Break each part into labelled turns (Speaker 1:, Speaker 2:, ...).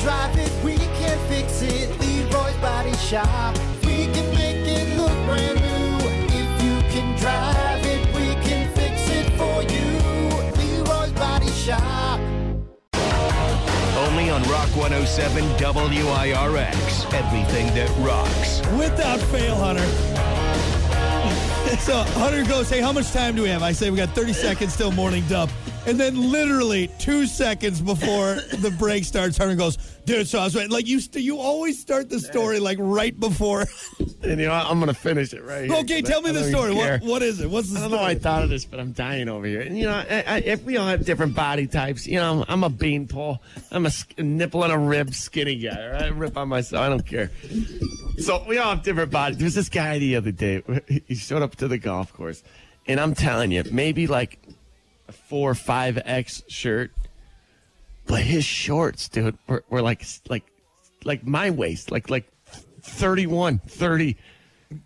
Speaker 1: drive it, we can fix it. Leroy's Body Shop. We can make it look brand new. If you can drive it, we can fix it for you. Leroy's Body Shop.
Speaker 2: Only on Rock 107 WIRX. Everything that rocks.
Speaker 3: Without fail, Hunter. so Hunter goes, Hey, how much time do we have? I say, We got 30 seconds till morning dump. And then literally two seconds before the break starts, Hunter goes, Dude, so I was right. Like you, st- you always start the story like right before.
Speaker 4: And you know. I'm gonna finish it right here.
Speaker 3: okay, tell me
Speaker 4: I
Speaker 3: the story. What, what is it? What's the story?
Speaker 4: I don't know why I thought of this, but I'm dying over here. And you know, I, I, if we all have different body types, you know, I'm, I'm a beanpole. I'm a sk- nipple and a rib skinny guy. Right, I rip on myself. I don't care. So we all have different bodies. There's this guy the other day. He showed up to the golf course, and I'm telling you, maybe like a four five X shirt, but his shorts, dude, were, were like like like my waist, like like 31, 30.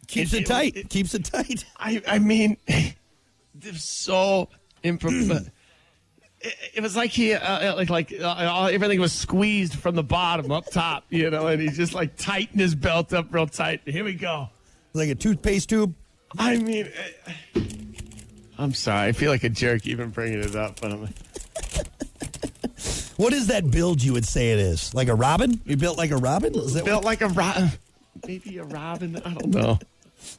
Speaker 3: Keeps
Speaker 4: It-
Speaker 3: it tight.
Speaker 4: it-
Speaker 3: Keeps it tight.
Speaker 4: I I mean, they're so improv. it, it was like he uh, like like uh, uh, everything was squeezed from the bottom up top, you know, and he just like tightened his belt up real tight. Here we go.
Speaker 3: Like a toothpaste tube.
Speaker 4: I mean, uh, I'm sorry. I feel like a jerk even bringing it up, but I'm.
Speaker 3: What is that build you would say it is? Like a robin? You built like a robin? Is that
Speaker 4: Built like a robin, maybe a robin. I don't know.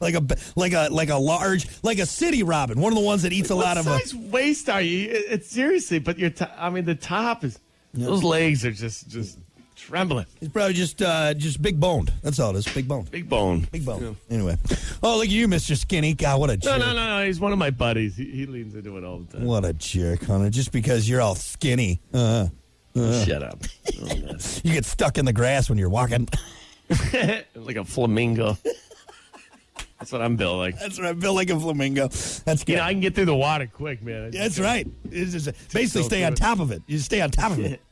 Speaker 3: like a like a like a large like a city robin? One of the ones that eats a lot of. Uh,
Speaker 4: size waist are you? It, it's seriously, but your. T- I mean, the top is. Those legs are just just trembling.
Speaker 3: He's probably just uh, just big boned. That's all it is. Big bone.
Speaker 4: Big bone.
Speaker 3: Big bone. Anyway. Oh, look at you, Mr. Skinny. God, what a jerk.
Speaker 4: no, no, no. He's one of my buddies. He, he leans into it all the time.
Speaker 3: What a jerk, Hunter. Just because you're all skinny. Uh, uh.
Speaker 4: Shut up. Oh,
Speaker 3: you get stuck in the grass when you're walking.
Speaker 4: like a flamingo. That's what I'm built like.
Speaker 3: That's right. I'm built like a flamingo. That's good.
Speaker 4: You know, I can get through the water quick, man.
Speaker 3: That's right. It's just, basically
Speaker 4: so
Speaker 3: stay on top of it. You stay on top of it.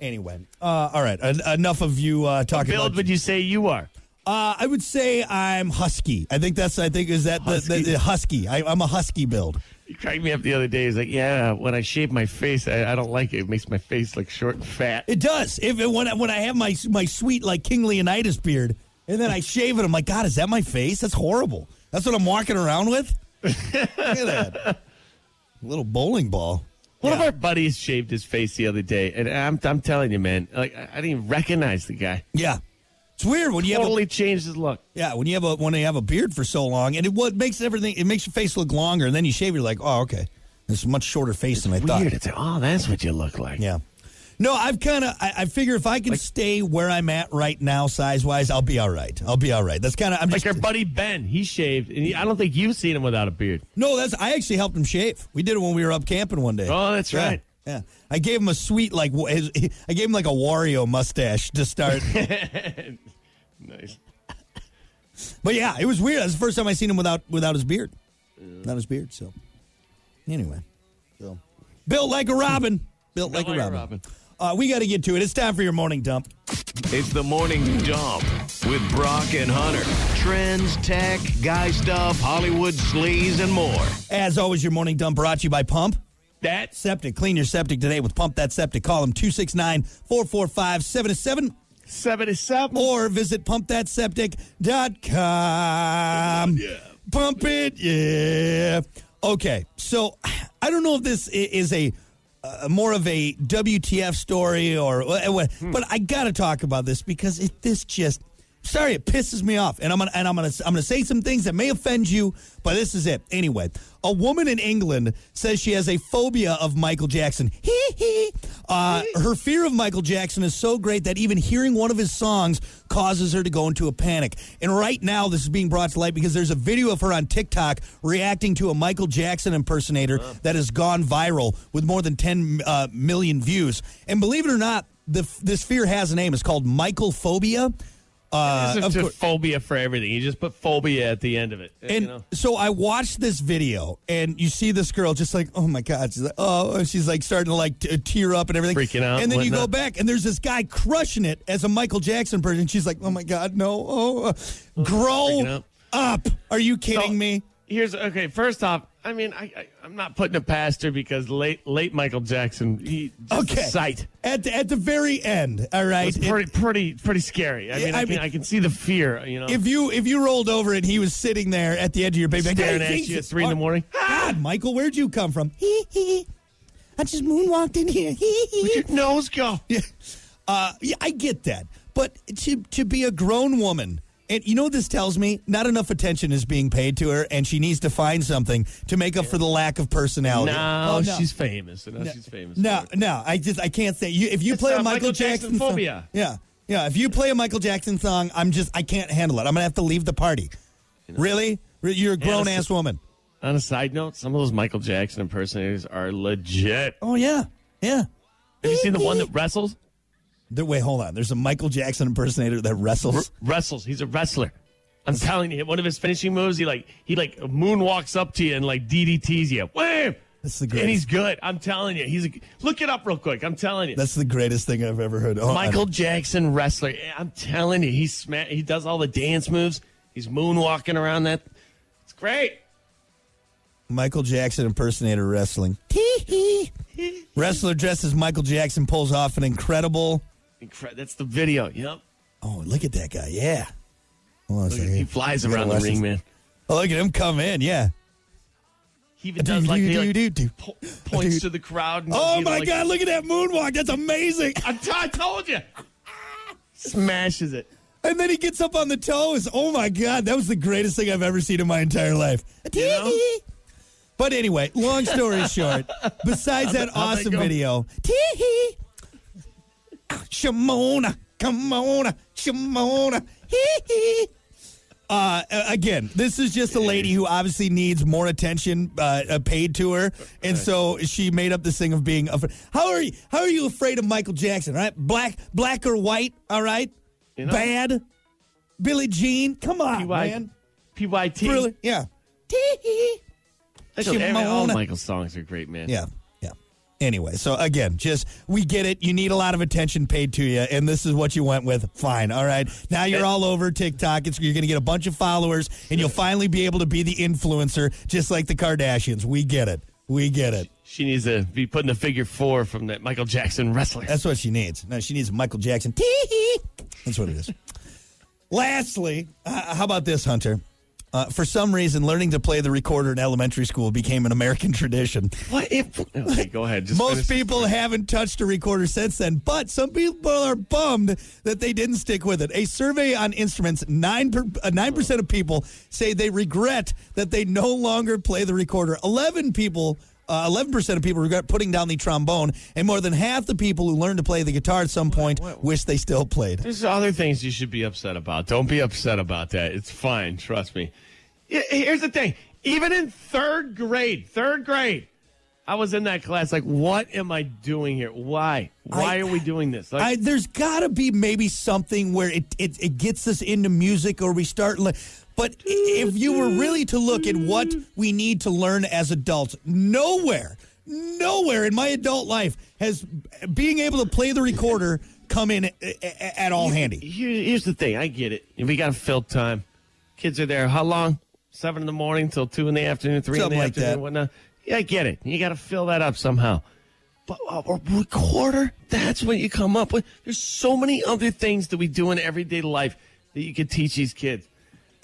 Speaker 3: Anyway, uh, all right. En- enough of you uh, talking
Speaker 4: Build
Speaker 3: about.
Speaker 4: would you say you are?
Speaker 3: Uh, I would say I'm husky. I think that's. I think is that the the,
Speaker 4: Husky.
Speaker 3: the husky. I, I'm a husky build.
Speaker 4: He cracked me up the other day. He's like, yeah, when I shave my face, I, I don't like it. It makes my face look short and fat.
Speaker 3: It does. If it, when I, when I have my my sweet like King Leonidas beard, and then I shave it, I'm like, God, is that my face? That's horrible. That's what I'm walking around with. Look at that little bowling ball.
Speaker 4: One
Speaker 3: Yeah.
Speaker 4: of our buddies shaved his face the other day, and I'm, I'm telling you, man, like I, didn't even recognize the guy.
Speaker 3: Yeah, it's weird when you have a,
Speaker 4: Totally changed his look.
Speaker 3: yeah when you have a when you have a beard for so long, and it what makes everything it makes your face look longer, and then you shave, you're like, oh, okay, it's a much shorter face than I thought.
Speaker 4: It's like, oh, that's what you look like.
Speaker 3: Yeah. No, I've kind of. I, I figure if I can stay where I'm at right now, size wise, I'll be all right. I'll be all right. That's kind of. I'm
Speaker 4: Like
Speaker 3: just.
Speaker 4: our buddy Ben, he shaved, and he, I don't think you've seen him without a beard.
Speaker 3: no, that's. I actually helped him shave. We did it when we were up camping one day.
Speaker 4: Oh, that's
Speaker 3: Yeah,
Speaker 4: right.
Speaker 3: Yeah, I gave him a sweet like. His, I gave him like a Wario mustache to start.
Speaker 4: Nice.
Speaker 3: but yeah, it was weird. That's the first time I seen him without without his beard. Not his beard. So anyway, so built like a robin. Built like,
Speaker 4: like
Speaker 3: a
Speaker 4: a
Speaker 3: robin.
Speaker 4: Robin.
Speaker 3: Uh, we got to get to it. It's time for your morning dump.
Speaker 2: It's the morning dump with Brock and Hunter. Trends, tech, guy stuff, Hollywood sleaze, and more.
Speaker 3: As always, your morning dump brought to you by Pump.
Speaker 4: That
Speaker 3: Septic. Clean your septic today with Pump That Septic. Call them 269 445 77
Speaker 4: 77.
Speaker 3: or visit pumpthatseptic.com. Yeah. Pump it, yeah. Okay, so I don't know if this is a uh, more of a WTF story or wha- what, hmm. but I got to talk about this because it this just sorry it pisses me off and I'm gonna and I'm gonna I'm gonna say some things that may offend you, but this is it anyway. A woman in England says she has a phobia of Michael Jackson. Hee hee. Uh, her fear of Michael Jackson is so great that even hearing one of his songs causes her to go into a panic. And right now, this is being brought to light because there's a video of her on TikTok reacting to a Michael Jackson impersonator that has gone viral with more than 10 uh, million views. And believe it or not, the, this fear has a name. It's called Michael phobia. Uh,
Speaker 4: It's
Speaker 3: of course-
Speaker 4: phobia for everything. You just put phobia at the end of it.
Speaker 3: and
Speaker 4: you know?
Speaker 3: so I watched this video, and you see this girl just like, oh my god, she's like, oh, she's like starting to like t- tear up and everything,
Speaker 4: Freaking out
Speaker 3: And then you go back, and there's this guy crushing it as a Michael Jackson person. She's like, oh my god, no, oh, uh, grow
Speaker 4: out.
Speaker 3: up. Are you kidding
Speaker 4: So,
Speaker 3: me?
Speaker 4: Here's okay. First off, I mean, I, I I'm not putting it past her because late late Michael Jackson, he
Speaker 3: Okay.
Speaker 4: sight.
Speaker 3: At the, at the very end, all right.
Speaker 4: It's pretty pretty pretty scary. I mean, I,
Speaker 3: I
Speaker 4: can,
Speaker 3: mean-
Speaker 4: I can see the fear. You know,
Speaker 3: if you if you rolled over and he was sitting there at the edge of your baby, like,
Speaker 4: staring
Speaker 3: "Hey,
Speaker 4: at you at three in the morning.
Speaker 3: God, Michael, where'd you come from? I just moonwalked in here.
Speaker 4: Where'd your nose go?
Speaker 3: Yeah. Uh, yeah, I get that. But to to be a grown woman, and you know what this tells me? Not enough attention is being paid to her, and she needs to find something to make up for the lack of personality.
Speaker 4: No,
Speaker 3: Oh,
Speaker 4: she's famous. No, she's famous.
Speaker 3: No, no, I just I can't say you. If you
Speaker 4: It's,
Speaker 3: play a Michael,
Speaker 4: Michael
Speaker 3: Jackson,
Speaker 4: Jackson
Speaker 3: song,
Speaker 4: phobia.
Speaker 3: yeah, yeah. If you play a Michael Jackson song, I'm just I can't handle it. I'm gonna have to leave the party. Really? You're a grown ass woman.
Speaker 4: On a side note, some of those Michael Jackson impersonators are legit.
Speaker 3: Oh yeah, yeah.
Speaker 4: Have you seen the one that wrestles?
Speaker 3: There, wait, hold on. There's a Michael Jackson impersonator that wrestles.
Speaker 4: Wrestles. He's a wrestler. I'm telling you, one of his finishing moves, he like he like moonwalks up to you and like DDTs you. Wham!
Speaker 3: That's the
Speaker 4: And
Speaker 3: greatest.
Speaker 4: he's good. I'm telling you, he's a, look it up real quick. I'm telling you,
Speaker 3: That's the greatest thing I've ever heard. Oh,
Speaker 4: Michael Jackson wrestler. Eh, I'm telling you, he's sma- he does all the dance moves. He's moonwalking around that. It's great.
Speaker 3: Michael Jackson impersonator wrestling. Wrestler dressed as Michael Jackson pulls off an incredible.
Speaker 4: That's the video. Yep.
Speaker 3: Oh, look at that guy! Yeah. Hold on a second.
Speaker 4: he flies around the ring, man.
Speaker 3: Oh, look at him come in! Yeah.
Speaker 4: He even does like, he, like po- points to the crowd. And
Speaker 3: Oh my
Speaker 4: like-
Speaker 3: God! Look at that moonwalk. That's amazing.
Speaker 4: I, t- I told you. Smashes it.
Speaker 3: And then he gets up on the toes. Oh my God! That was the greatest thing I've ever seen in my entire life.
Speaker 4: know?
Speaker 3: But anyway, long story short, besides that awesome video, tee Shimona, come on, Shimona, hee hee. Uh, again, this is just a lady who obviously needs more attention uh, uh, paid to her, and so she made up this thing of being. Afraid. How are you? How are you afraid of Michael Jackson? all Right, black, black or white? All right,
Speaker 4: You know?
Speaker 3: bad. Billie Jean, come on,
Speaker 4: PY,
Speaker 3: man.
Speaker 4: PYT.
Speaker 3: Really? Yeah. Tee-hee.
Speaker 4: That's every- all
Speaker 3: Shimona.
Speaker 4: Michael's songs are great, man.
Speaker 3: Yeah. Anyway, so again, just we get it. You need a lot of attention paid to you, and this is what you went with. Fine, all right. Now you're all over TikTok. It's, you're going to get a bunch of followers, and you'll finally be able to be the influencer, just like the Kardashians. We get it. We get it.
Speaker 4: She needs to be putting a figure four from that Michael Jackson wrestler.
Speaker 3: That's what she needs. No, she needs Michael Jackson. That's what it is. Lastly, uh, how about this, Hunter? Uh, for some reason, learning to play the recorder in elementary school became an American tradition.
Speaker 4: what if? Okay, go ahead. Just
Speaker 3: Most
Speaker 4: finish.
Speaker 3: people haven't touched a recorder since then, but some people are bummed that they didn't stick with it. A survey on instruments, nine per, uh, nine percent of people say they regret that they no longer play the recorder. Eleven people. Uh, Eleven percent of people regret putting down the trombone, and more than half the people who learned to play the guitar at some point wish they still played.
Speaker 4: There's other things you should be upset about. Don't be upset about that. It's fine. Trust me. Here's the thing. Even in third grade, third grade, I was in that class. Like, what am I doing here? Why? Why
Speaker 3: I-
Speaker 4: are we doing this? Like,
Speaker 3: I, there's got to be maybe something where it, it, it gets us into music or we start. Le- but if you were really to look at what we need to learn as adults, nowhere, nowhere in my adult life has being able to play the recorder come in at all handy.
Speaker 4: Here's the thing. I get it. We got to fill time. Kids are there. How long? Seven in the morning till two in the afternoon, three
Speaker 3: Something
Speaker 4: in the
Speaker 3: like
Speaker 4: afternoon,
Speaker 3: that.
Speaker 4: whatnot. Yeah, I get it. You got to fill that up somehow. But a recorder, that's what you come up with. There's so many other things that we do in everyday life that you could teach these kids.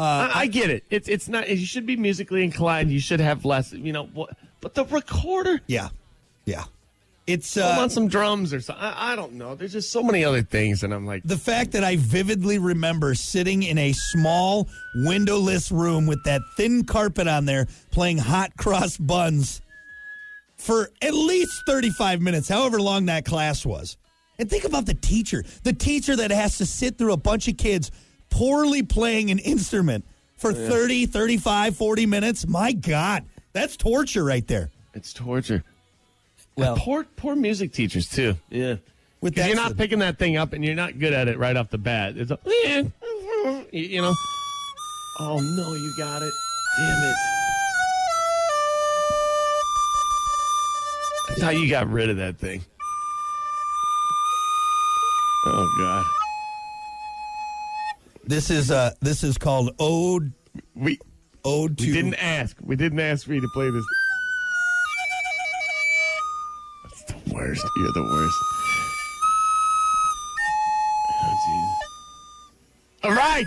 Speaker 3: Uh,
Speaker 4: I, I get it. It's it's not. You should be musically inclined. You should have less. You know what? But the recorder.
Speaker 3: Yeah, yeah. It's uh,
Speaker 4: on some drums or something. I, I don't know. There's just so many other things, and I'm like,
Speaker 3: the fact that I vividly remember sitting in a small windowless room with that thin carpet on there playing hot cross buns for at least 35 minutes, however long that class was. And think about the teacher, the teacher that has to sit through a bunch of kids poorly playing an instrument for 30, 35, 40 minutes. My God, that's torture right there.
Speaker 4: It's torture.
Speaker 3: Well-
Speaker 4: poor poor music teachers too. Yeah,
Speaker 3: With
Speaker 4: because
Speaker 3: that
Speaker 4: you're not picking that thing up and you're not good at it right off the bat. It's a, eh, you, you know. Oh no, you got it. Damn it! I thought you got rid of that thing. Oh god,
Speaker 3: This is uh this is called Ode
Speaker 4: we
Speaker 3: ode to.
Speaker 4: We didn't ask. We didn't ask for you to play this. That's the worst. You're the worst. Oh, Jesus. All right.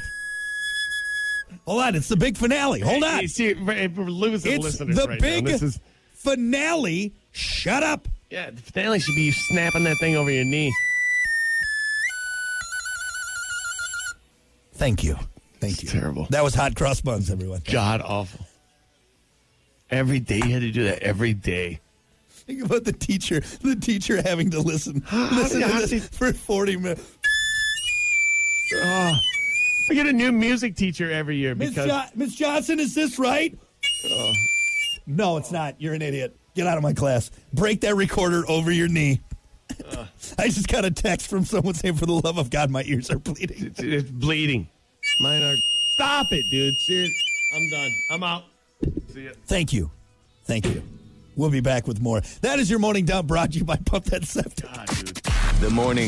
Speaker 3: Hold on, it's the big finale. Hold on.
Speaker 4: You see, we're we're losing
Speaker 3: It's
Speaker 4: listeners
Speaker 3: the
Speaker 4: right
Speaker 3: big
Speaker 4: now. This is
Speaker 3: finale. Shut up.
Speaker 4: yeah. The finale should be you snapping that thing over your knee.
Speaker 3: Thank you. Thank you.
Speaker 4: terrible.
Speaker 3: That was hot cross buns, everyone.
Speaker 4: God awful. Every day you had to do that. Every day.
Speaker 3: Think about the teacher, the teacher having to listen, listen to this for 40 minutes.
Speaker 4: Oh, We get a new music teacher every year
Speaker 3: Miss
Speaker 4: because
Speaker 3: jo- Miss Johnson, is this right? No, it's not. You're an idiot. Get out of my class. Break that recorder over your knee. I just got a text from someone saying, "For the love of God, my ears are bleeding."
Speaker 4: it's, it's bleeding. Mine are. Stop it, dude. Seriously. I'm done. I'm out. See ya.
Speaker 3: Thank you, thank you. We'll be back with more. That is your morning dump brought to you by Pump That Septic.
Speaker 4: God, dude.
Speaker 2: The morning